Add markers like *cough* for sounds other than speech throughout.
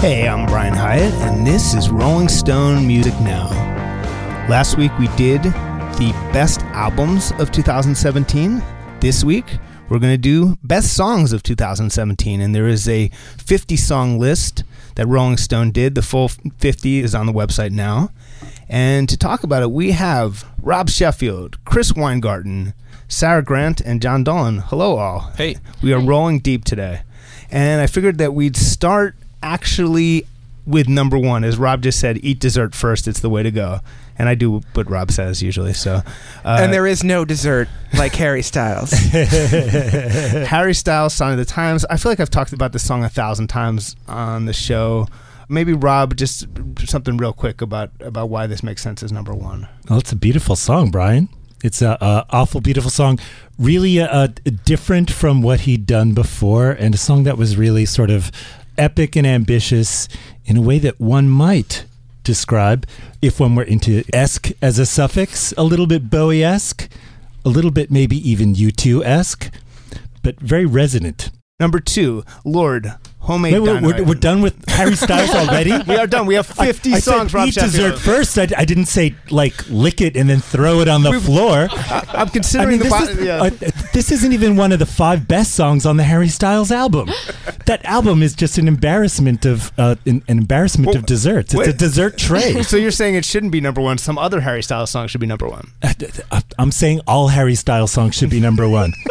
Hey, I'm Brian Hiatt, and this is Rolling Stone Music Now. Last week we did the best albums of 2017. This week we're going to do best songs of 2017, and there is a 50 song list that Rolling Stone did. The full 50 is on the website now. And to talk about it, we have Rob Sheffield, Chris Weingarten, Sarah Grant, and Jon Dolan. Hello, all. Hey. We are rolling deep today. And I figured that we'd start actually with number one. As Rob just said, eat dessert first. It's the way to go. And I do what Rob says usually. So, uh, and there is no dessert like Harry Styles. *laughs* Harry Styles, Sign of the Times. I feel like I've talked about this song a thousand times on the show. Maybe Rob, just something real quick about about why this makes sense as number one. Well, it's a beautiful song, Brian. It's a, a awful beautiful song, really uh, different from what he'd done before, and a song that was really sort of epic and ambitious in a way that one might describe if one were into esque as a suffix, a little bit Bowie esque, a little bit maybe even U2 esque, but very resonant. Number two, Lorde, homemade Wait, wait, dynamite. we're, we're done with *laughs* Harry Styles already. we are done. We have 50 I, I songs. said Rob eat Sheffield. dessert first. I, I didn't say like lick it and then throw it on the floor. I'm I considering mean, the this, bo- is, yeah. uh, this isn't even one of the five best songs on the Harry Styles album. That album is just an embarrassment of uh, an, an embarrassment Well, of desserts. It's a dessert tray. *laughs* so you're saying it shouldn't be number one. Some other Harry Styles song should be number one. Uh, I'm saying all Harry Styles songs should be number one. *laughs*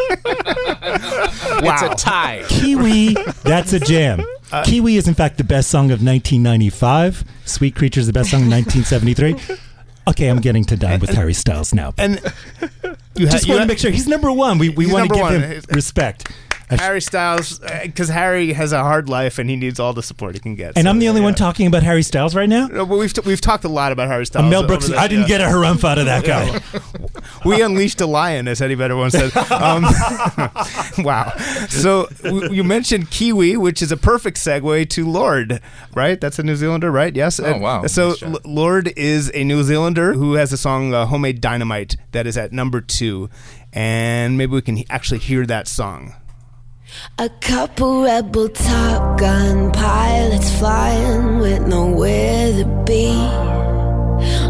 It's a tie. Kiwi, that's a jam. *laughs* Uh, Kiwi is in fact the best song of 1995. Sweet Creature is the best song of 1973. *laughs* Okay, I'm getting to dine with Harry Styles now. And *laughs* you ha- Just want to make sure he's number one. We, we want to give one. him respect. I sh- Harry Styles, because Harry has a hard life and he needs all the support he can get. and So, I'm the only yeah. one talking about Harry Styles right now. No, but we've t- we've talked a lot about Harry Styles. I'm Mel Brooks. I didn't yeah. get a harumph out of that guy. *laughs* We unleashed a lion, as Eddie Vedder once said. Um, *laughs* wow. So w- you mentioned Kiwi, which is a perfect segue to Lorde, right? That's a New Zealander, right? Yes. Oh, And wow. So Nice. L- Lorde is a New Zealander who has a song uh, "Homemade Dynamite" that is at number two, and maybe we can he- actually hear that song. A couple rebel Top Gun pilots flying with nowhere to be.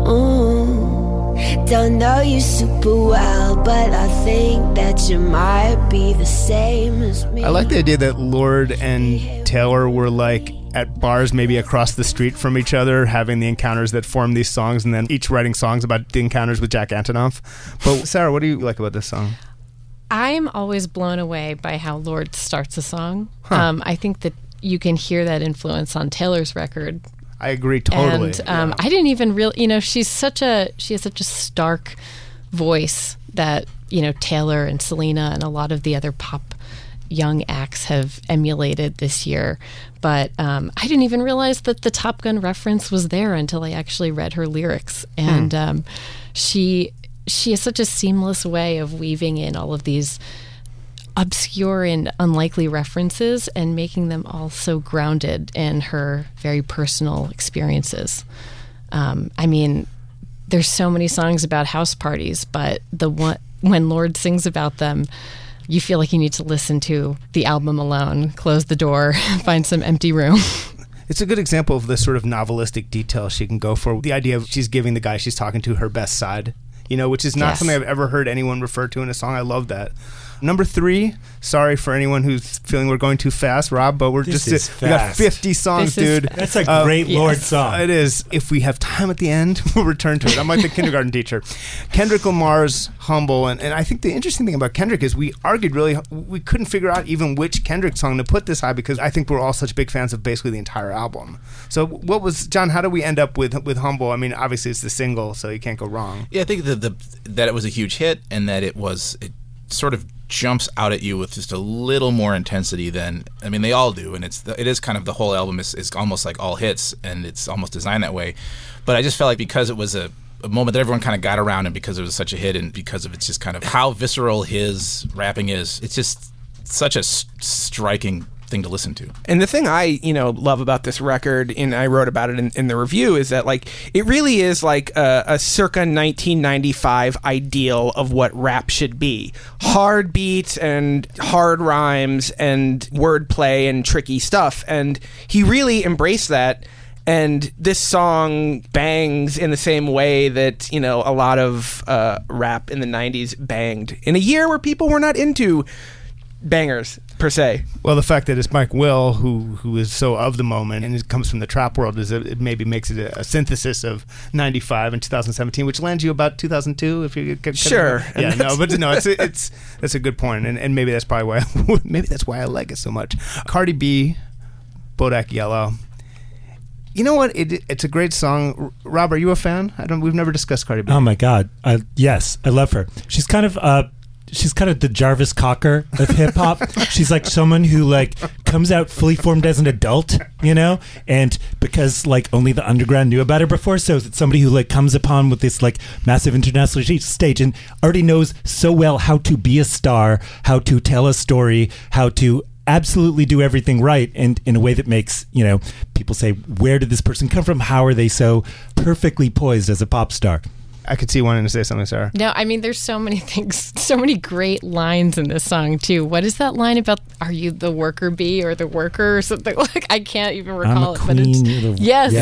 Ooh, don't know you super well, but I think that you might be the same as me. I like the idea that Lorde and Taylor were like at bars maybe across the street from each other having the encounters that form these songs and then each writing songs about the encounters with Jack Antonoff. But Sarah, what do you like about this song? I'm always blown away by how Lorde starts a song. Um, I think that you can hear that influence on Taylor's record. I agree totally. And um, I didn't even real, you know, she's such a she has such a stark voice that you know Taylor and Selena and a lot of the other pop young acts have emulated this year. But um, I didn't even realize that the Top Gun reference was there until I actually read her lyrics, and um, she she has such a seamless way of weaving in all of these obscure and unlikely references and making them all so grounded in her very personal experiences. Um, I mean, there's so many songs about house parties, but the one when Lorde sings about them, you feel like you need to listen to the album alone, close the door, *laughs* find some empty room. *laughs* It's a good example of the sort of novelistic detail she can go for. The idea of she's giving the guy she's talking to her best side, you know, which is not Yes. something I've ever heard anyone refer to in a song. I love that. Number three, sorry for anyone who's feeling we're going too fast, Rob, but we're This just is we got 50 songs, This is dude. That's a Uh, great Lorde yes. song. It is. If we have time at the end, *laughs* we'll return to it. I'm like the kindergarten teacher. Kendrick Lamar's "Humble," and, and I think the interesting thing about Kendrick is we argued really, we couldn't figure out even which Kendrick song to put this high because I think we're all such big fans of basically the entire album. So, what was Jon? How do we end up with with "Humble"? I mean, obviously it's the single, so you can't go wrong. Yeah, I think that the that it was a huge hit and that it was it sort of jumps out at you with just a little more intensity than I mean they all do, and it's the, it is kind of the whole album is, is almost like all hits, and it's almost designed that way. But I just felt like because it was a, a moment that everyone kind of got around, and because it was such a hit, and because of it's just kind of how visceral his rapping is, it's just such a striking thing to listen to. And the thing I, you know, love about this record, and I wrote about it in, in the review, is that like it really is like a, a circa 1995 ideal of what rap should be: hard beats and hard rhymes and wordplay and tricky stuff. And he really embraced that. And this song bangs in the same way that you know a lot of uh, rap in the '90s banged in a year where people were not into bangers per se. Well, the fact that it's Mike Will who who is so of the moment and it comes from the trap world is it, it maybe makes it a, a synthesis of '95 and 2017, which lands you about 2002 if you could- Sure. Yeah, no, but no, it's it's that's a good point, and and maybe that's probably why I, *laughs* maybe that's why I like it so much. Cardi B, Bodak Yellow. You know what? It, it's a great song. Rob, are you a fan? I don't. We've never discussed Cardi B. Oh my God! I yes, I love her. She's kind of uh, she's kind of the Jarvis Cocker of hip hop. *laughs* she's like someone who like comes out fully formed as an adult, you know, and because like only the underground knew about her before, so it's somebody who like comes upon with this like massive international stage and already knows so well how to be a star, how to tell a story, how to absolutely do everything right and in a way that makes you know people say where did this person come from? How are they so perfectly poised as a pop star I could see wanting to say something, Sarah. No, I mean, there's so many *laughs* things, so many great lines in this song too. What is that line about? Are you the worker bee or the worker or something? *laughs* Like I can't even I'm recall a it, but it's queen, you're the- yes.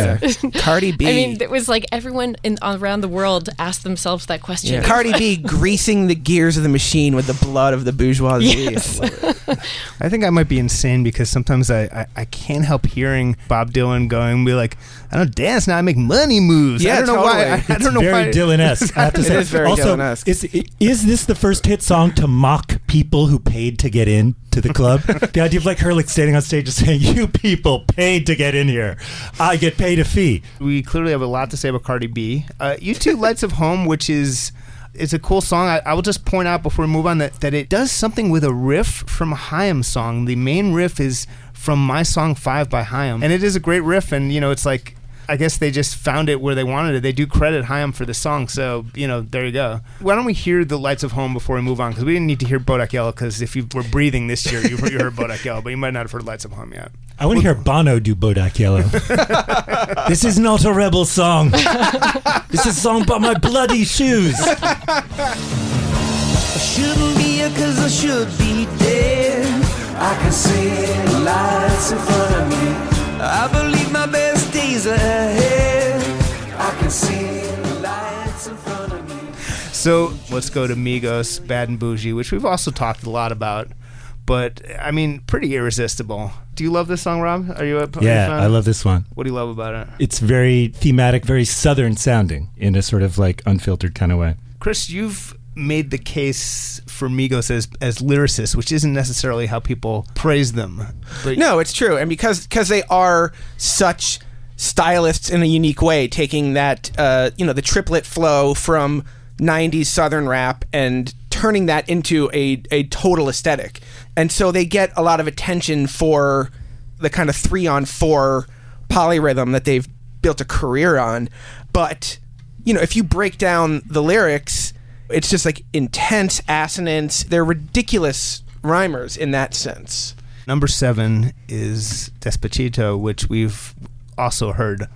yeah. *laughs* Cardi B. I mean, it was like everyone in around the world asked themselves that question. Yeah. Cardi B greasing the gears of the machine with the blood of the bourgeoisie. Yes. I think I might be insane because sometimes I, I, I can't help hearing Bob Dylan going be like, I don't dance now, I make money moves. Yeah, I don't know why. I. I don't know very why. Dylan-esque. I have to say. is very also, Dylan-esque. Is, is this the first hit song to mock people who paid to get in to the club? *laughs* the idea of like her like standing on stage and saying, "You people paid to get in here. I get paid a fee." we clearly have a lot to say about Cardi B. Uh, U2, Lights of Home, which is it's a cool song. I, I will just point out before we move on that, that it does something with a riff from a Haim's song. The main riff is from my song Five by Haim, and it is a great riff. And you know, it's like I guess they just found it where they wanted it. They do credit Haim for the song, so you know, there you go. Why don't we hear the Lights of Home before we move on? Because we didn't need to hear Bodak Yellow. Because if you were breathing this year, you, you heard Bodak Yellow, but you might not have heard Lights of Home yet. I want to hear Bono do Bodak Yellow. *laughs* this is not a rebel song. this is a song about my bloody shoes. I shouldn't be here cause I should be dead. I can see the lights in front of me. I believe my best days ahead. I can see the lights in front of me. So let's go to Migos, Bad and Bougie, which we've also talked a lot about. But I mean, pretty irresistible. Do you love this song, Rob? Are you a are you a Yeah, fan? I love this one. What do you love about it, It's very thematic, very southern sounding in a sort of like unfiltered kind of way. Chris? You've made the case for Migos as as lyricists, which isn't necessarily how people praise them. But No, it's true, and because because they are such stylists in a unique way, taking that uh, you know the triplet flow from '90s Southern rap and turning that into a a total aesthetic, and so they get a lot of attention for the kind of three on four polyrhythm that they've built a career on. But you know, if you break down the lyrics, it's just like intense assonance. They're ridiculous rhymers in that sense. Number seven is Despacito, which we've also heard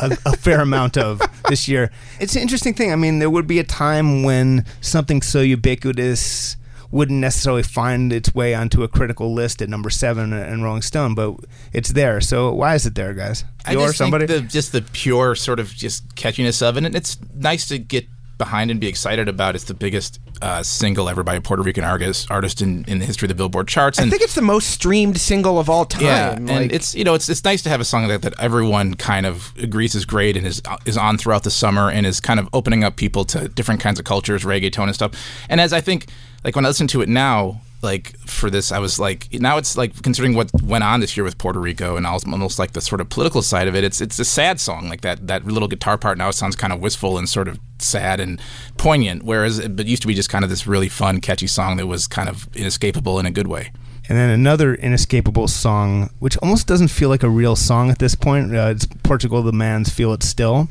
a, a fair amount of this year. It's an interesting thing. I mean, there would be a time when something so ubiquitous wouldn't necessarily find its way onto a critical list at number seven in Rolling Stone, but it's there. So why is it there, guys? I You or somebody? the, just the pure sort of just catchiness of it, and it's nice to get behind and be excited about. It's the biggest uh, single ever by a Puerto Rican artist artist in, in the history of the Billboard charts. I think it's the most streamed single of all time. yeah, Like, and it's you know it's it's nice to have a song like that that everyone kind of agrees is great and is is on throughout the summer and is kind of opening up people to different kinds of cultures, reggaeton and stuff. And as I think, like when I listen to it now, like for this, I was like, now it's like considering what went on this year with Puerto Rico and almost, like the sort of political side of it. It's it's a sad song, like that that little guitar part now sounds kind of wistful and sort of sad and poignant, whereas it, it used to be just kind of this really fun, catchy song that was kind of inescapable in a good way. And then another inescapable song, which almost doesn't feel like a real song at this point. Uh, it's Portugal the Man's Feel It Still.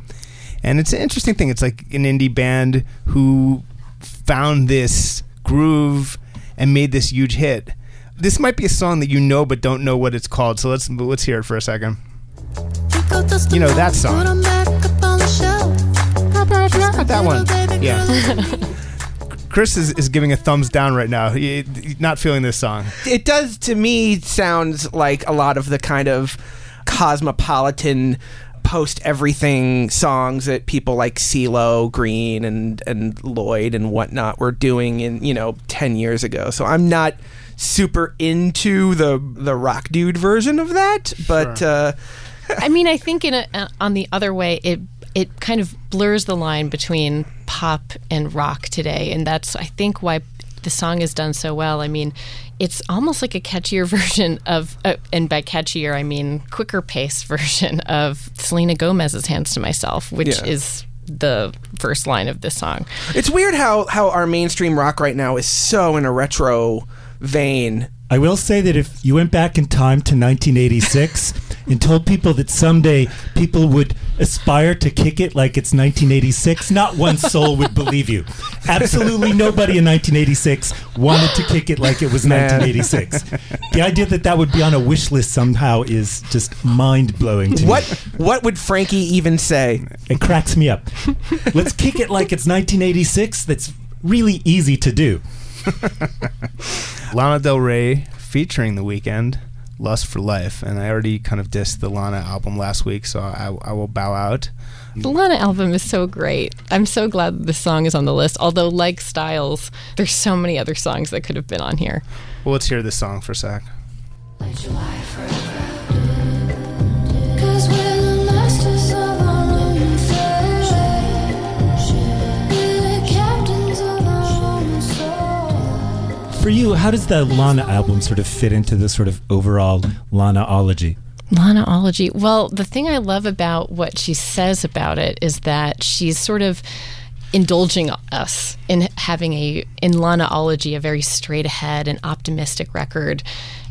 And it's an interesting thing. It's like an indie band who found this groove and made this huge hit. this might be a song that you know but don't know what it's called. So let's let's hear it for a second. You know that song. That one. Yeah. *laughs* Chris is, is giving a thumbs down right now. He, he's not feeling this song. It does to me sounds like a lot of the kind of cosmopolitan post everything songs that people like CeeLo, Green, and and Lloyd and whatnot were doing in you know ten years ago. So I'm not super into the the rock dude version of that, but uh, *laughs* I mean, I think in a, uh, on the other way, it it kind of blurs the line between pop and rock today, and that's I think why the song is done so well. I mean, it's almost like a catchier *laughs* version of, uh, and by catchier I mean quicker paced *laughs* version of Selena Gomez's "Hands to Myself," which Yeah. is the first line of this song. it's weird how how our mainstream rock right now is so in a retro vein. I will say that if you went back in time to 1986 and told people that someday people would aspire to kick it like it's 1986, not one soul would believe you. Absolutely nobody in 1986 wanted to kick it like it was Man. 1986. The idea that that would be on a wish list somehow is just mind blowing to What me. what would Frankie even say? It cracks me up. Let's kick it like it's 1986. That's really easy to do. *laughs* Lana Del Rey featuring The Weeknd, "Lust for Life," and I already kind of dissed the Lana album last week, so I, I will bow out. The Lana album is so great. I'm so glad that this song is on the list. Although, like Styles, there's so many other songs that could have been on here. Well, let's hear this song for a sec. For you, how does the Lana album sort of fit into the sort of overall Lanaology? Lanaology. Well, the thing I love about what she says about it is that she's sort of indulging us in having a in Lanaology a very straight ahead and optimistic record.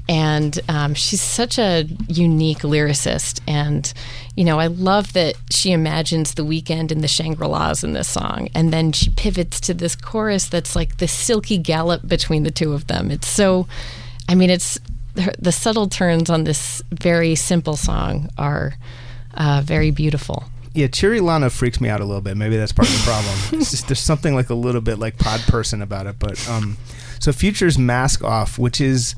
And um, she's such a unique lyricist, and you know I love that she imagines the Weeknd and the Shangri-Las in this song, and then she pivots to this chorus that's like the silky gallop between the two of them. It's so, I mean, it's the subtle turns on this very simple song are uh, very beautiful. Yeah, Cheery Lana freaks me out a little bit. Maybe that's part of the problem. *laughs* it's just there's something like a little bit like pod person about it. But um, so Future's Mask Off, which is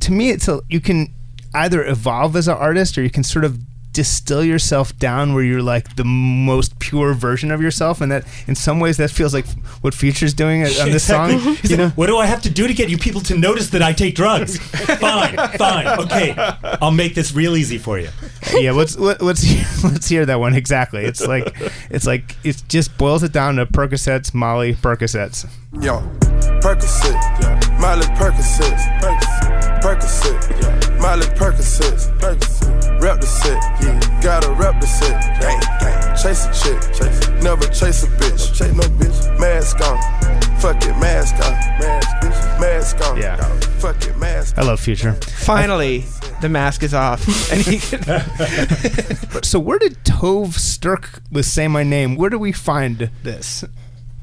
to me, it's a you can either evolve as an artist or you can sort of distill yourself down where you're like the most pure version of yourself, and that in some ways that feels like what Future's doing on this song. You know, what do I have to do to get you people to notice that I take drugs? *laughs* fine, fine, okay. I'll make this real easy for you. yeah. Let's let, let's hear, let's hear that one exactly. It's like it's like it just boils it down to Percocets, Molly, Percocets. Yo, Percocet, Miley Percocet, Percocet, Miley Percocet, rep the set, gotta rep the set, chase a chick, never chase a bitch, chase no bitch, mask on, fuck it, mask on, mask, mask on, Yeah. fuck it, mask I love Future. Finally, the mask is off, *laughs* and he can, So where did Tove Styrke with Say My Name? Where do we find this?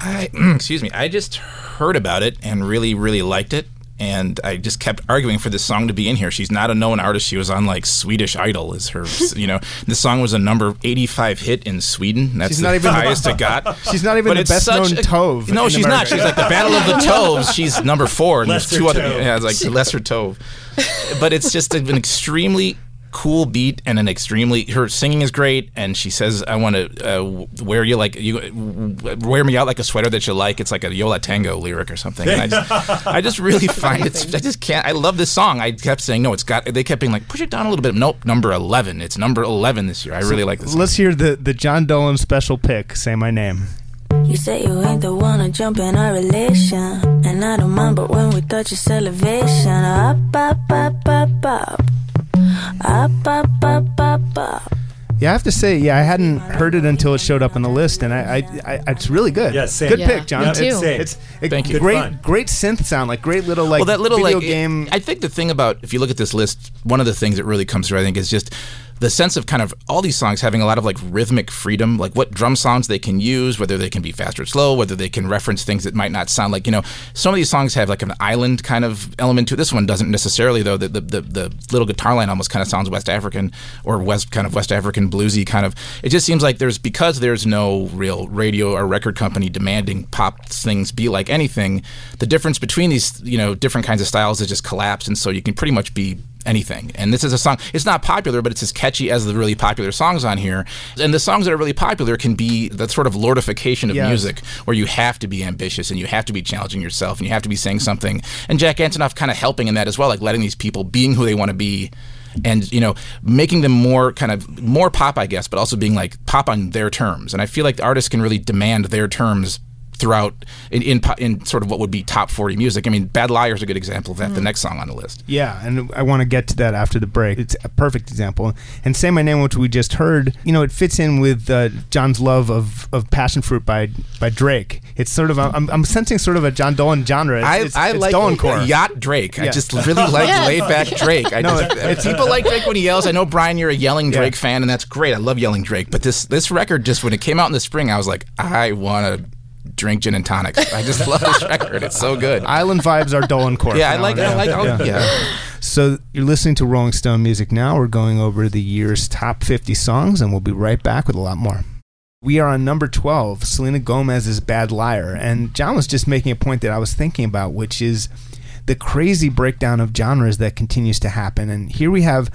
I *clears throat* excuse me. I just heard about it and really, really liked it. And I just kept arguing for this song to be in here. She's not a known artist. She was on like Swedish Idol. Is her, *laughs* you know, this song was a number eighty-five hit in Sweden. That's She's the not even the- highest it *laughs* got. She's not even But the best known a- Tove. No, in she's not. She's like the *laughs* Battle of the Toves. She's number four, and there's Lesser two other. Yeah, it's like lesser Tove. But it's just an extremely cool beat and an extremely her singing is great and she says i want to uh, wear you like you wear me out like a sweater that you like it's like a Yo La Tengo lyric or something and I, just, *laughs* I just really find it i just can't i love this song i kept saying no it's got they kept being like push it down a little bit nope number 11 it's number 11 this year i really like this. Let's hear the the Jon Dolan special pick. Say My Name. You say you ain't the one to jump in our relation. And I don't mind, but when we touch it's elevation. Up, up, up, up, Yeah, I have to say, yeah, I hadn't heard it until it showed up on the list, and I, I, I it's really good. Yeah, same. Good Yeah, pick, Jon. me It's, too. Same. it's a Thank you. great, Good fun. great synth sound, like great little like well, that little video like it- game. I think the thing about if you look at this list, one of the things that really comes through, I think, is just the sense of kind of all these songs having a lot of like rhythmic freedom, like what drum sounds they can use, whether they can be fast or slow, whether they can reference things that might not sound like, you know, some of these songs have like an island kind of element to it. This one doesn't necessarily, though. The, the, the, the little guitar line almost kind of sounds West African or West kind of West African bluesy kind of. It just seems like there's, because there's no real radio or record company demanding pop things be like anything, the difference between these, you know, different kinds of styles has just collapsed. And so you can pretty much be anything. And this is a song, it's not popular, but it's as catchy as the really popular songs on here. And the songs that are really popular can be that sort of lordification of Yes. music where you have to be ambitious and you have to be challenging yourself and you have to be saying something. And Jack Antonoff kind of helping in that as well, like letting these people being who they want to be. And you know, making them more kind of more pop, I guess, but also being like pop on their terms. And I feel like the artists can really demand their terms throughout in, in in sort of what would be top forty music. I mean, Bad Liar is a good example of that. The next song on the list. Yeah, and I want to get to that after the break. It's a perfect example. And "Say My Name," which we just heard, you know, it fits in with uh, Jon's love of, of "Passion Fruit" by by Drake. It's sort of I'm, I'm sensing sort of a Jon Dolan genre. It's, I, it's, I it's like Dolancore. yacht Drake. I just really like *laughs* Yes. laid back Drake. I No, just, people like Drake when he yells. I know Brian, you're a yelling Yeah. Drake fan, and that's great. I love yelling Drake. But this this record, just when it came out in the spring, I was like, I want to drink gin and tonics. I just love this *laughs* record. It's so good. Island vibes are dull and Dolancore. yeah, I like. now I like. All, Yeah. yeah. So you're listening to Rolling Stone music now. We're going over the year's top 50 songs, and we'll be right back with a lot more. We are on number 12, Selena Gomez's Bad Liar. And Jon was just making a point that I was thinking about, which is the crazy breakdown of genres that continues to happen. And here we have,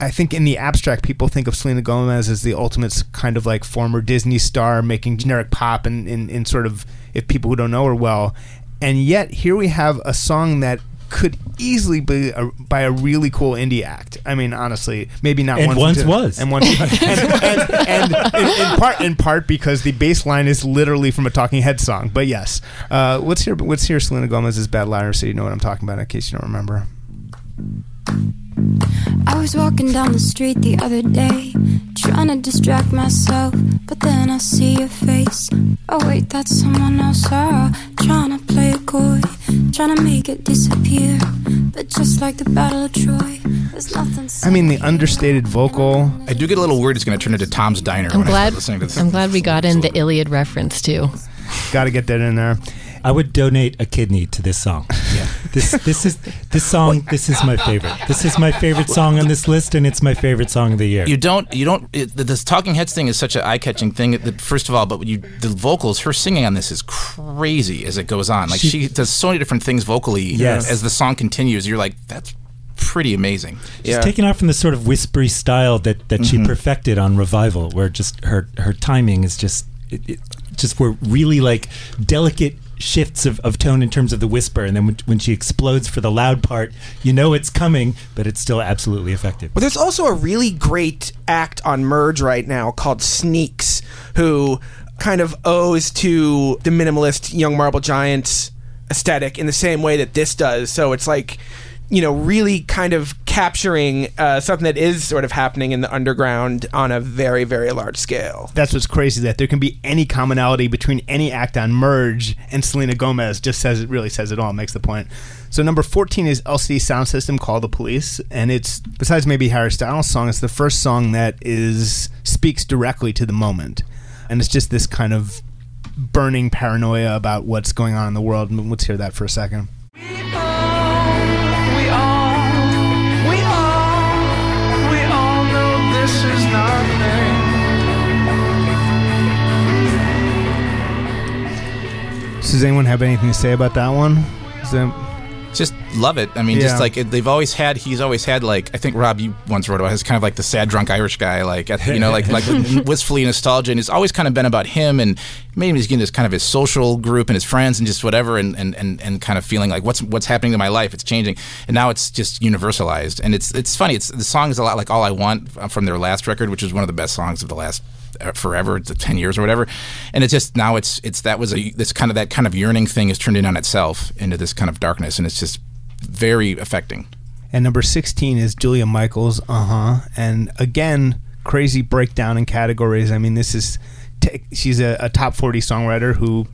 I think in the abstract, people think of Selena Gomez as the ultimate kind of like former Disney star making generic pop and in, in sort of, if people who don't know her well. And yet here we have a song that could easily be a, by a really cool indie act. I mean, honestly, maybe not And once once was. and once *laughs* and, and, and in, in part in part because the bass line is literally from a Talking Head song. But yes, uh, let's hear let's hear Selena Gomez's "Bad Liar" so you know what I'm talking about in case you don't remember. I was walking down the street the other day, trying to distract myself, but then I see your face. Oh, wait, that's someone else. Ah, trying to play it coy, trying to make it disappear. But just like the Battle of Troy, there's nothing. I mean, the understated vocal. I do get a little worried. It's going to turn into Tom's Diner. I'm when I glad. start listening to this. I'm glad we got in the Iliad reference too. Got to get that in there. I would donate a kidney to this song. Yeah. This this is this song. This is my favorite. This is my favorite song on this list, and it's my favorite song of the year. You don't. You don't. It, this Talking Heads thing is such an eye-catching thing. That, first of all, but you, the vocals, her singing on this is crazy as it goes on. Like she, She- does so many different things vocally. Yes. As the song continues, you're like, that's pretty amazing. Yeah. Taken off from the sort of whispery style that, that Mm-hmm. she perfected on Revival, where just her her timing is just it, it just were really like delicate shifts of, of tone in terms of the whisper, and then when, when she explodes for the loud part, you know it's coming, but it's still absolutely effective. Well, there's also a really great act on Merge right now called Sneaks, who kind of owes to the minimalist Young Marble Giants aesthetic in the same way that this does. So it's like, you know, really kind of capturing uh, something that is sort of happening in the underground on a very, very large scale. That's what's crazy that there can be any commonality between any act on Merge and Selena Gomez. Just says it really says it all. Makes the point. So number fourteen is LCD Soundsystem "Call the Police," and it's besides maybe Harry Styles' song, it's the first song that is speaks directly to the moment, and it's just this kind of burning paranoia about what's going on in the world. Let's hear that for a second. Does anyone have anything to say about that one? Is that, Just love it. I mean, Yeah. just like it, they've always had. He's always had like I think Rob, you once wrote about. His kind of like the sad drunk Irish guy, like at- you know, like like *laughs* wistfully nostalgia, and it's always kind of been about him and maybe he's getting this kind of his social group and his friends and just whatever, and, and, and, and kind of feeling like what's what's happening to my life? It's changing, and now it's just universalized, and it's it's funny. It's the song is a lot like All I Want from their last record, which is one of the best songs of the last forever, the ten years or whatever, and it's just now it's it's that was a this kind of that kind of yearning thing is turned in on itself into this kind of darkness, and it's just very affecting. And number 16 is Julia Michaels. Uh huh. And again, crazy breakdown in categories. I mean, this is. T- she's a, a top 40 songwriter who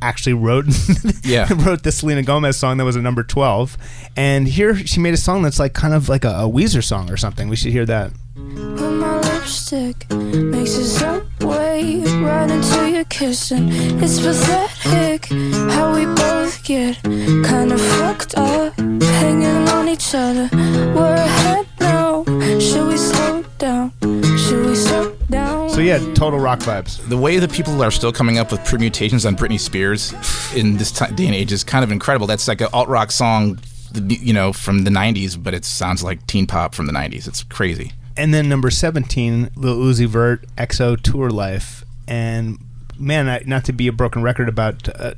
actually wrote *laughs* Yeah. wrote the Selena Gomez song that was a number 12 and here she made a song that's like kind of like a, a Weezer song or something we should hear that with my lipstick. Makes it so way right into your kissing. It's pathetic how we both get kind of fucked up, hanging on each other. We're ahead now. Should we slow down? Should we slow down? So yeah, total rock vibes. The way that people are still coming up with permutations on Britney Spears in this ti day and age is kind of incredible. That's like an alt rock song, you know, from the '90s, but it sounds like teen pop from the '90s. It's crazy. And then number 17, Lil Uzi Vert, XO Tour Llif3. And man, I, not to be a broken record about uh,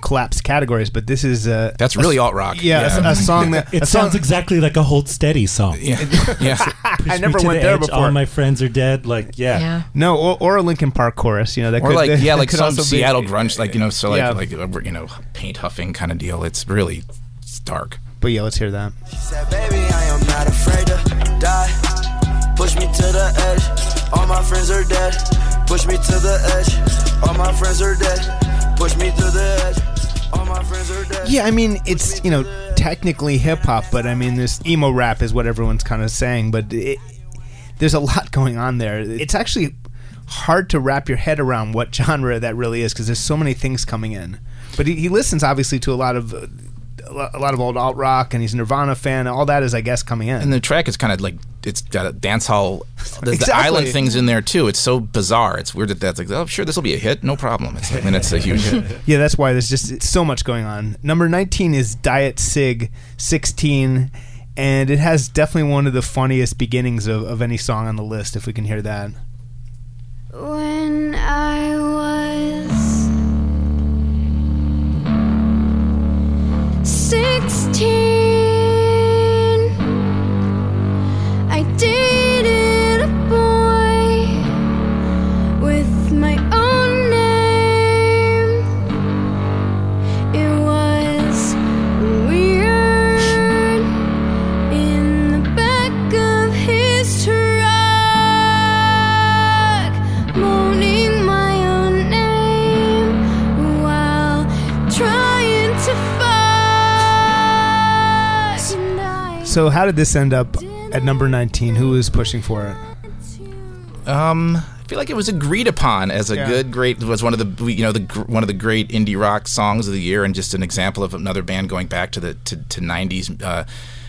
collapsed categories, but this is uh, That's really alt rock. yeah, A, a song that It a song, sounds exactly like a Hold Steady song. Yeah, yeah. *laughs* I never me to went the there edge, before. All my friends are dead. Like, yeah. Yeah. no, or, or a Linkin Park chorus. You know, that Or could, like *laughs* that yeah, like some also be- Seattle grunge, like you know, so like Yeah. like uh, you know, paint huffing kind of deal. It's really it's dark. But yeah, let's hear that. Push me to the edge. All my friends are dead. Push me to the edge. All my friends are dead. Push me to the edge. All my friends are dead. Yeah, I mean, it's you know technically hip hop, but I mean, this emo rap is what everyone's kind of saying. But it, there's a lot going on there. It's actually hard to wrap your head around what genre that really is because there's so many things coming in. But he, he listens obviously to a lot of uh, a lot of old alt rock, and he's a Nirvana fan. All that is, I guess, coming in. And the track is kind of like it's got a dance hall. *laughs* There's Exactly. the island things in there too. It's so bizarre. It's weird that that's like oh sure this will be a hit, no problem. It's like, and it's a *laughs* huge hit. Yeah, that's why there's just so much going on. Number 19 is Diet Cig 16, and it has definitely one of the funniest beginnings of, of any song on the list, if we can hear that. When I So, how did this end up at number 19? Who was pushing for it? Um, I feel like it was agreed upon as a Yeah. good, great. Was one of the you know the one of the great indie rock songs of the year, and just an example of another band going back to the to, to '90s. Uh,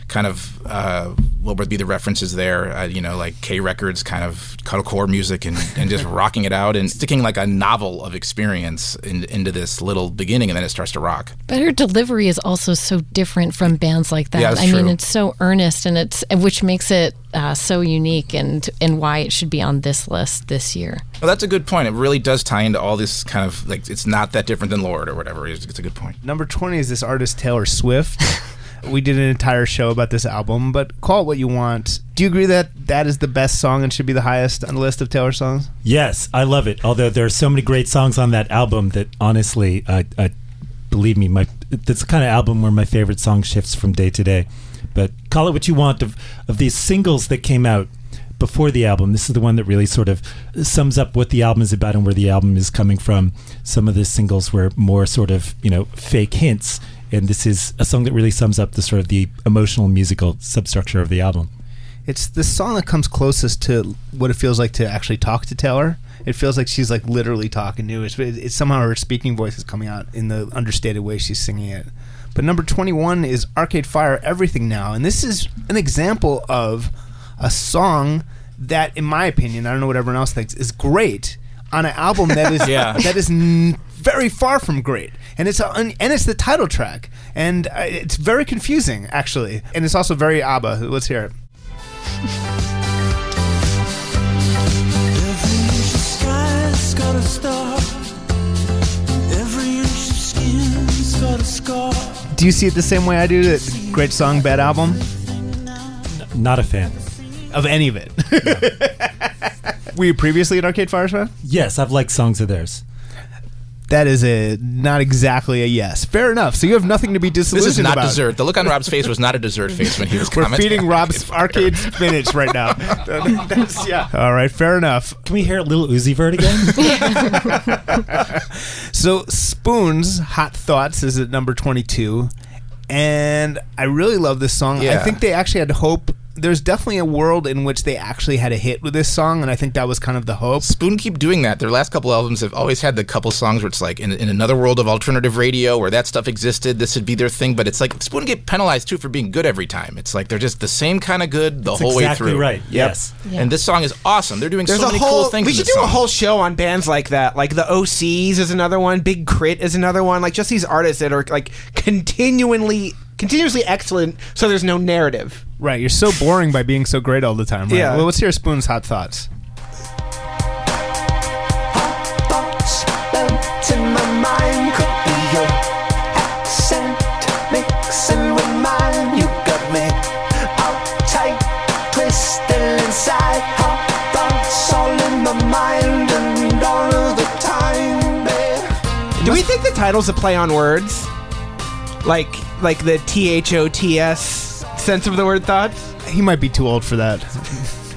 kind of uh, what would be the references there? Uh, you know, like K Records, kind of cuddlecore music, and, and just *laughs* rocking it out and sticking like a novel of experience in, into this little beginning, and then it starts to rock. But her delivery is also so different from bands like that. Yeah, that's I mean, it's so earnest, and it's which makes it uh, so unique, and and why it should be on this list this year. Well, that's a good point. It really does tie into all this kind of like it's not that different than Lorde or whatever. It's, it's a good point. Number 20 is this artist, Taylor Swift. *laughs* we did an entire show about this album, but call it what you want. Do you agree that that is the best song and should be the highest on the list of Taylor songs? Yes, I love it. Although there are so many great songs on that album that honestly, I, I believe me, my that's the kind of album where my favorite song shifts from day to day. But call it what you want of of these singles that came out before the album. This is the one that really sort of sums up what the album is about and where the album is coming from. Some of the singles were more sort of you know fake hints, and this is a song that really sums up the sort of the emotional musical substructure of the album. It's the song that comes closest to what it feels like to actually talk to Taylor. It feels like she's like literally talking to us. It's, it's somehow her speaking voice is coming out in the understated way she's singing it. But number 21 is Arcade Fire Everything Now. And this is an example of a song that, in my opinion, I don't know what everyone else thinks, is great on an album that *laughs* is Yeah. that is n- very far from great. And it's a, and it's the title track. And uh, it's very confusing, actually. And it's also very ABBA. Let's hear it. Every inch of sky's got a star. Every inch of skin's got a scar. Do you see it the same way I do? That great song, bad album Not a fan. of any of it. *laughs* Were you previously an Arcade Fire fan? Yes, I've liked songs of theirs. That is a not exactly a yes. Fair enough. So you have nothing to be disillusioned This is not about. dessert. The look on Rob's face was not a dessert face when he was *laughs* We're commenting. feeding Rob's arcade *laughs* spinach right now. *laughs* That's- yeah. All right. Fair enough. Can we hear a Little Uzi Vert again? So Spoons Hot Thoughts is at number 22 and I really love this song. I Yeah. think they actually had hope there's definitely a world in which they actually had a hit with this song, and I think that was kind of the hope. Spoon keep doing that. Their last couple albums have always had the couple songs where it's like in, in another world of alternative radio where that stuff existed, this would be their thing. But it's like Spoon get penalized too for being good every time. It's like they're just the same kind of good the That's whole exactly way through. right. Yes. Yeah. And this song is awesome. They're doing There's so a many whole. cool things. we in should this do a whole show on bands like that. Like the OCs is another one. Big K.R.I.T. is another one. Like just these artists that are like continually, continuously excellent. So there's no narrative. Right, you're so boring by being so great all the time. Right? Yeah. Well, let's hear Spoon's hot thoughts. thoughts left in my mind could be your accent mixing with mine. You got me uptight, twisted inside. Hot thoughts all in my mind and all the time, babe. Do we think the title's a play on words? Like like the T H O T S sense of the word thoughts? He might be too old for that.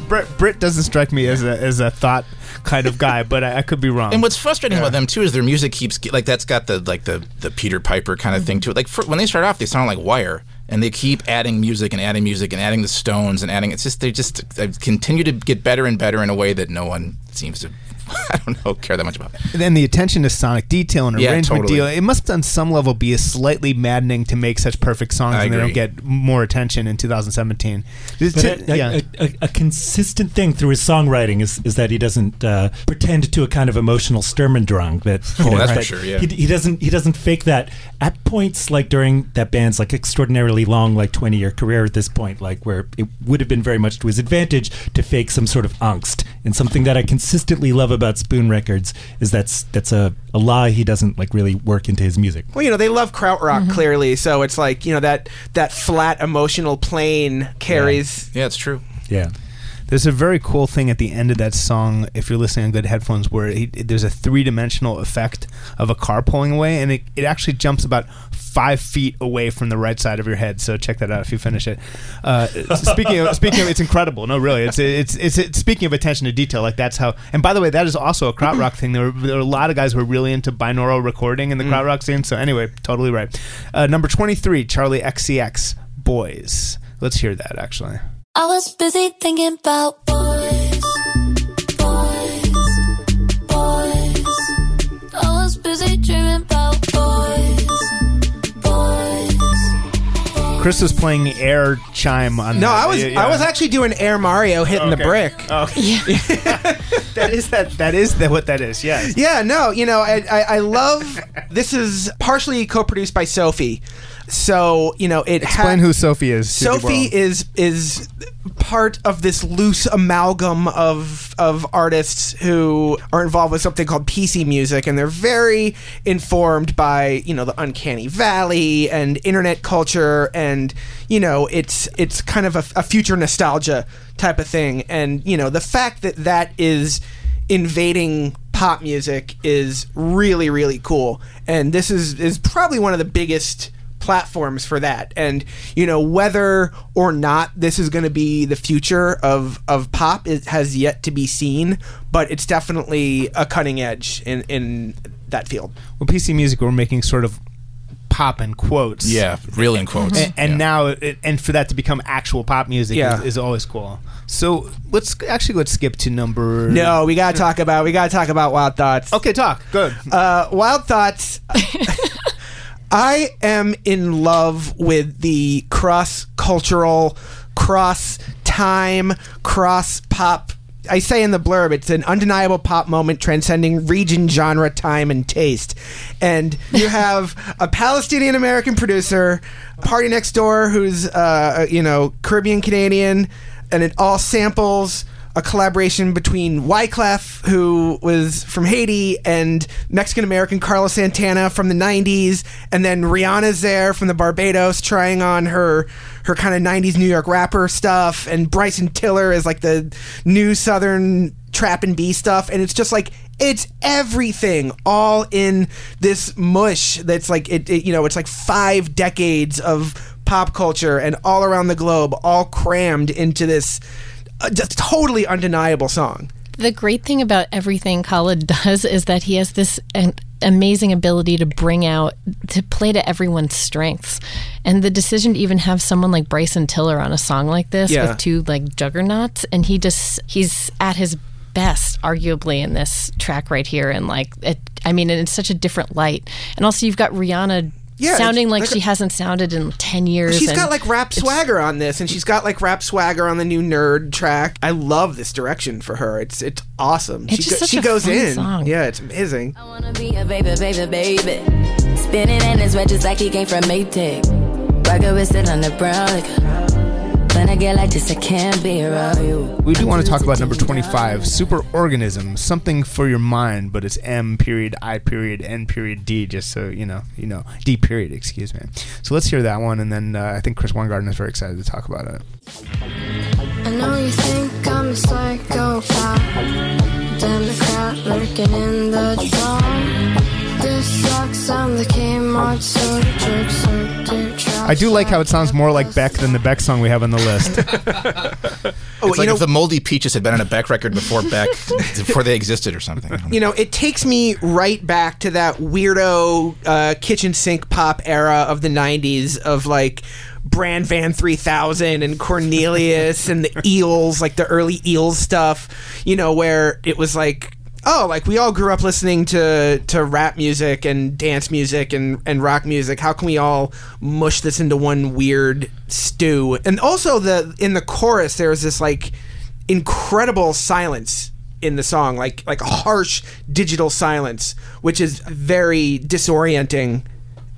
Britt, Britt doesn't strike me as a as a thought kind of guy, but I, I could be wrong. And what's frustrating about them too is their music keeps like that's got the like the the Peter Piper kind of thing to it. Like for, when they start off, they sound like Wire, and they keep adding music and adding music and adding the Stones and adding. It's just they just they continue to get better and better in a way that no one seems to. *laughs* I don't know care that much about. And then the attention to sonic detail and Yeah, arrangement totally. deal. It must on some level be a slightly maddening to make such perfect songs I and they don't agree. get more attention in 2017. This- But t- a, a- yeah. a, a, a consistent thing through his songwriting is, is that he doesn't uh, pretend to a kind of emotional Sturm und Drang. That *laughs* you Oh, know, that's for that sure, yeah. He, he doesn't he doesn't fake that at points like during that band's like extraordinarily long like twenty year career at this point, like where it would have been very much to his advantage to fake some sort of angst. And something that I consistently love about Spoon Records is that's that's a, a lie he doesn't like really work into his music. Well, you know, they love krautrock mm-hmm. clearly, so it's like, you know, that that flat emotional plane carries Yeah, it's true. Yeah. There's a very cool thing at the end of that song, if you're listening on good headphones, where he, there's a three dimensional effect of a car pulling away, and it, it actually jumps about five feet away from the right side of your head. So check that out if you finish it. Uh, speaking of speaking of, it's incredible. No, really, it's, it's it's it's speaking of attention to detail. Like that's how. And by the way, that is also a krautrock *clears throat* thing. There were, there were a lot of guys who were really into binaural recording in the krautrock scene. So anyway, totally right. Uh, number twenty three, Charli XCX, Boys. Let's hear that actually. I was busy thinking about boys, boys, boys. I was busy dreaming about boys, boys. Chris was playing air chime on. No, that. I was Yeah, yeah. I was actually doing Air Mario hitting the Okay. brick. Oh, okay. *laughs* that is that. That is that. What that is. Yes. Yeah, no, you know, I, I, I love. This is partially co-produced by Sophie, so you know it. Explain ha- who Sophie is. Sophie is is part of this loose amalgam of of artists who are involved with something called PC music, and they're very informed by you know the uncanny valley and internet culture, and you know it's it's kind of a, a future nostalgia type of thing, and you know the fact that that is invading pop music is really really cool, and this is is probably one of the biggest platforms for that and you know whether or not this is going to be the future of of pop it has yet to be seen but it's definitely a cutting edge in in that field well, PC music. We're making sort of pop in quotes. Yeah, real in quotes. And, and Yeah. now, it, and for that to become actual pop music Yeah. is, is always cool. So let's actually let's skip to number. no we gotta talk about we gotta talk about wild thoughts Okay, talk. Good. uh wild thoughts *laughs* *laughs* i am in love with the cross cultural cross time cross pop I say in the blurb, it's an undeniable pop moment transcending region, genre, time, and taste. And you *laughs* have a Palestinian American producer, PartyNextDoor, who's uh, you know Caribbean Canadian, and it all samples a collaboration between Wyclef, who was from Haiti, and Mexican American Carlos Santana from the '90s, and then Rihanna's there from the Barbados, trying on her her kind of '90s New York rapper stuff, and Bryson Tiller is like the new Southern trap and B stuff, and it's just like it's everything all in this mush that's like it, it you know it's like five decades of pop culture and all around the globe all crammed into this uh, just totally undeniable song. The great thing about everything Khaled does is that he has this an amazing ability to bring out to play to everyone's strengths. And the decision to even have someone like bryson tiller on a song like this Yeah. with two like juggernauts and he just he's at his best arguably in this track right here. And like it, i mean it's such a different light. And also you've got rihanna Yeah, sounding like, like she a- hasn't sounded in 10 years She's and got like rap swagger on this, and she's got like rap swagger on the new N.E.R.D track. I love this direction for her. It's it's awesome. It's she just such she a goes fun in. song. Yeah, it's amazing. I wanna be a baby, baby, baby. Spinning in his red just like he came from Maytag. Rocket with it on the brown. Like, I get like this, I can't be around you. We do want to talk about number 25, Superorganism, something for your mind, but it's M period I period N period D, just so you know, you know, D period, excuse me. So let's hear that one, and then uh, I think Chris Weingarten is very excited to talk about it. I know you think I'm a psychopath. Democrat lurking in the dark. This sucks, I'm the Kmart sort of jerk, so dear trap. I do like how it sounds more like Beck than the Beck song we have on the list. *laughs* Oh, it's like if the Moldy Peaches had been on a Beck record before Beck, *laughs* before they existed or something. I don't know. You know, it takes me right back to that weirdo uh, kitchen sink pop era of the '90s of like. Bran Van 3000 and Cornelius and the *laughs* Eels, like the early Eels stuff, you know, where it was like, oh, like we all grew up listening to, to rap music and dance music and, and rock music. How can we all mush this into one weird stew? And also the in the chorus, there's this like incredible silence in the song, like like a harsh digital silence, which is very disorienting.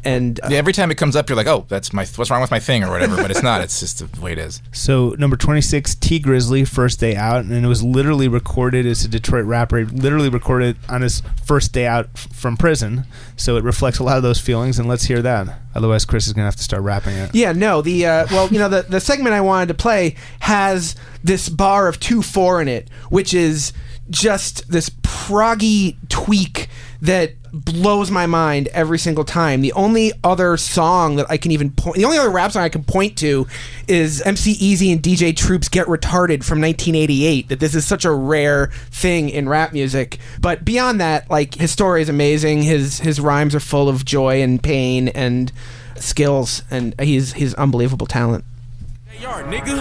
And uh, Yeah, every time it comes up, you're like, "Oh, that's my what's wrong with my thing or whatever," but it's not. It's *laughs* just the way it is. So number 26, Tee Grizzley, First Day Out, and it was literally recorded as a Detroit rapper, literally recorded on his first day out f- from prison. So it reflects a lot of those feelings, and let's hear that. Otherwise, Chris is gonna have to start rapping it. Yeah, no, the uh, well, you know, the the segment I wanted to play has this bar of two four in it, which is just this proggy tweak that blows my mind every single time. The only other song that I can even point, the only other rap song I can point to is MC Easy and DJ Troops Get Retarded from 1988. That this is such a rare thing in rap music. But beyond that, like his story is amazing. His his rhymes are full of joy and pain and skills, and he's he's unbelievable talent. Yard, nigga.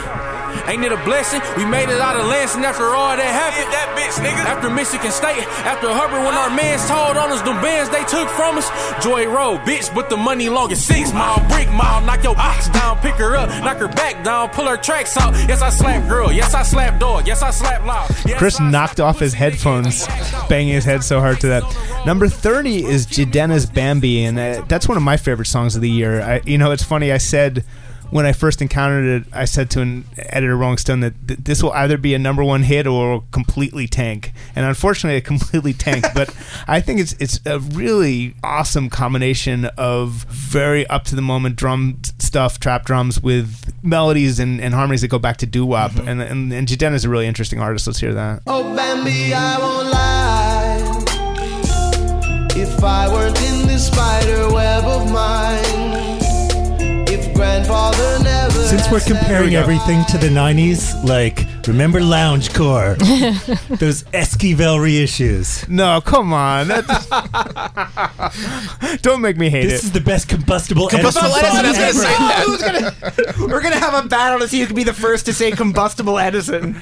Ain't it a blessing? We made it out of Lansing after all that happened. that bitch, nigga. After Michigan State, after Hubbard, when our mans told on us, them bands they took from us. Joy Road, bitch, but the money long as six mile, brick mile. Knock your ox down, pick her up, knock her back down, pull her tracks out. Yes, I slap girl. Yes, I slap dog. Yes, I slap loud. Yes, Chris I knocked off his headphones, banging his head so hard to that. Number thirty is Jidenna's Bambi, and uh, that's one of my favorite songs of the year. I, you know, it's funny. I said when I first encountered it, I said to an editor, Rolling Stone, that th- this will either be a number one hit or will completely tank. And unfortunately, it *laughs* completely tanked. but *laughs* I think it's it's a really awesome combination of very up to the moment drum stuff, trap drums with melodies and, and harmonies that go back to doo wop. Mm-hmm. And, and and Jidenna's a really interesting artist. Let's hear that. Oh, Bambi, I won't lie. If I weren't in this spider web of mine, if grandfather never. Since we're had said- comparing everything to the 90s, like, remember Loungecore? *laughs* Those Esquivel reissues. No, come on. That's- Don't make me hate it. This is the best combustible, Combustible Edison Edison, I was gonna ever. say *laughs* gonna? We're gonna have a battle to see who can be the first to say combustible Edison.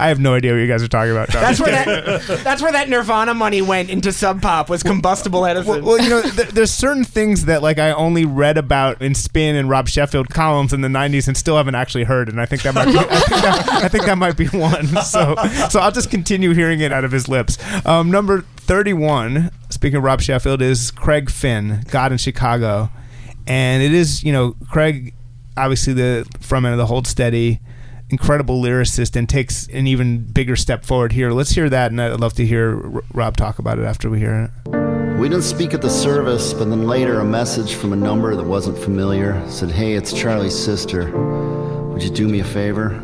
I have no idea what you guys are talking about. No, That's where that. *laughs* That's where that Nirvana money went into Sub Pop was combustible Edison. Well, well, you know, th- there's certain things that like I only read about in Spin and Rob Sheffield columns in the '90s and still haven't actually heard, and I think that might be, I think that, I think that might be one. *laughs* So, so I'll just continue hearing it out of his lips. Um, number 31, speaking of Rob Sheffield, is Craig Finn, God in Chicago, and it is you know Craig, obviously the frontman of the Hold Steady. Incredible lyricist and takes an even bigger step forward here. Let's hear that, and I'd love to hear R- Rob talk about it after we hear it. We didn't speak at the service, but then later a message from a number that wasn't familiar said, Hey, it's Charlie's sister. Would you do me a favor?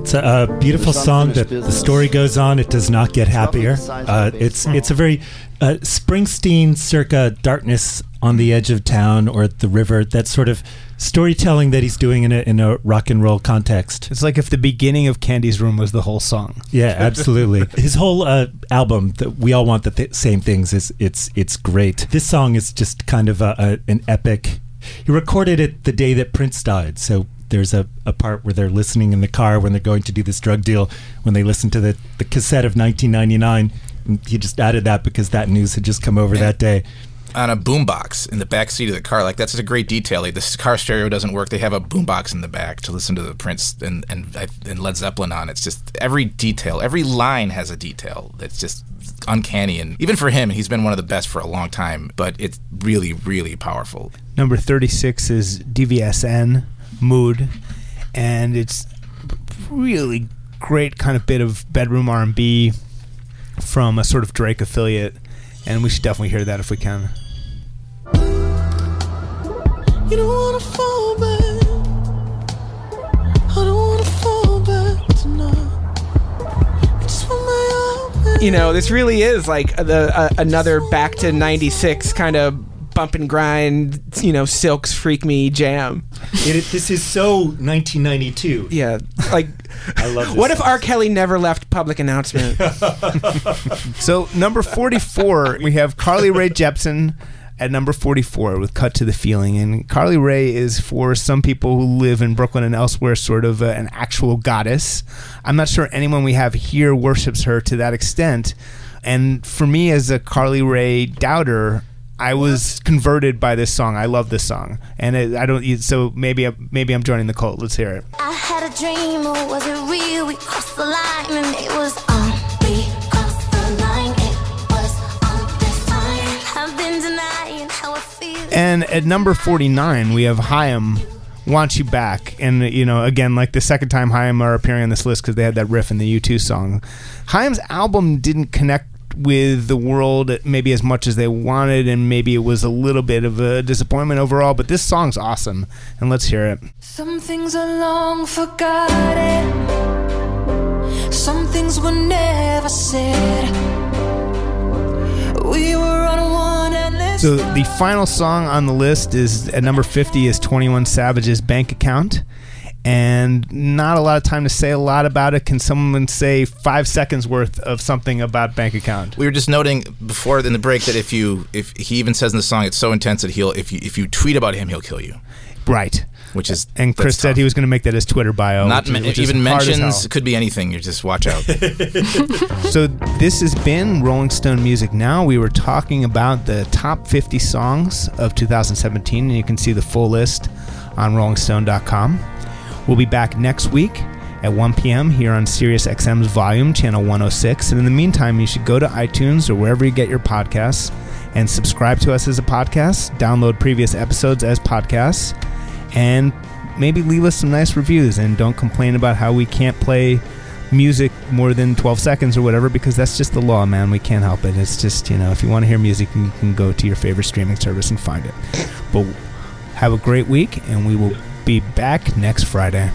It's a, a beautiful song unfinished that the story goes on. It does not get happier. Uh, it's it's a very uh, Springsteen circa darkness on the edge of town or at the river. That sort of storytelling that he's doing in a in a rock and roll context. It's like if the beginning of Candy's Room was the whole song. Yeah, absolutely. *laughs* His whole uh, album, that we all want the th- same things. Is it's it's great. This song is just kind of a, a, an epic. He recorded it the day that Prince died, so there's a, a part where they're listening in the car when they're going to do this drug deal. When they listen to the the cassette of 1999, and he just added that because that news had just come over that day. On a boombox in the back seat of the car. Like that's a great detail. Like this car stereo doesn't work. They have a boombox in the back to listen to the Prince and and and Led Zeppelin on. It's just every detail, every line has a detail that's just uncanny. And even for him, he's been one of the best for a long time. But it's really, really powerful. Number 36 is DVSN, Mood, and it's really great kind of bit of bedroom R&B from a sort of Drake affiliate, and we should definitely hear that if we can. You don't wanna fall back. I don't wanna fall back tonight. I just want my you know, this really is like the uh, another back to '96 kind of bump and grind. You know, Silk's "Freak Me" jam. It, this is so 1992. Yeah, like I love. This what if. R. Kelly never left public announcement? *laughs* So number 44, we have Carly Rae Jepsen at number 44 with Cut to the Feeling. And Carly Rae is, for some people who live in Brooklyn and elsewhere, sort of uh, an actual goddess. I'm not sure anyone we have here worships her to that extent. And for me, as a Carly Rae doubter, I was converted by this song. I love this song, and it, I don't. So maybe I- maybe I'm joining the cult. Let's hear it. I had a dream, or was it real? We crossed the line, and it was on. We crossed the line, it was on this time. I've been denying how I feel. And at number 49, we have Haim Want You Back. And, you know, again, like the second time Haim are appearing on this list because they had that riff in the U2 song. Haim's album didn't connect with the world maybe as much as they wanted, and maybe it was a little bit of a disappointment overall, but this song's awesome. And let's hear it. Some things are long forgotten. Some things were never said. We were on one endless. So the final song on the list is at number 50 is 21 Savage's Bank Account. And not a lot of time to say a lot about it. Can someone say five seconds worth of something about Bank Account? We were just noting before in the break that if you if he even says in the song it's so intense that he'll if you if you tweet about him he'll kill you. Right. Which is And Chris said tough. he was going to make that his Twitter bio. not which which even mentions could be anything. You just watch out. *laughs* so this has been Rolling Stone Music Now. We were talking about the top 50 songs of 2017, and you can see the full list on rollingstone.com. We'll be back next week at 1 p.m. here on Sirius XM's Volume, Channel 106. And in the meantime, you should go to iTunes or wherever you get your podcasts and subscribe to us as a podcast, download previous episodes as podcasts, and maybe leave us some nice reviews and don't complain about how we can't play music more than 12 seconds or whatever because that's just the law man we can't help it it's just you know if you want to hear music you can go to your favorite streaming service and find it but have a great week and we will be back next friday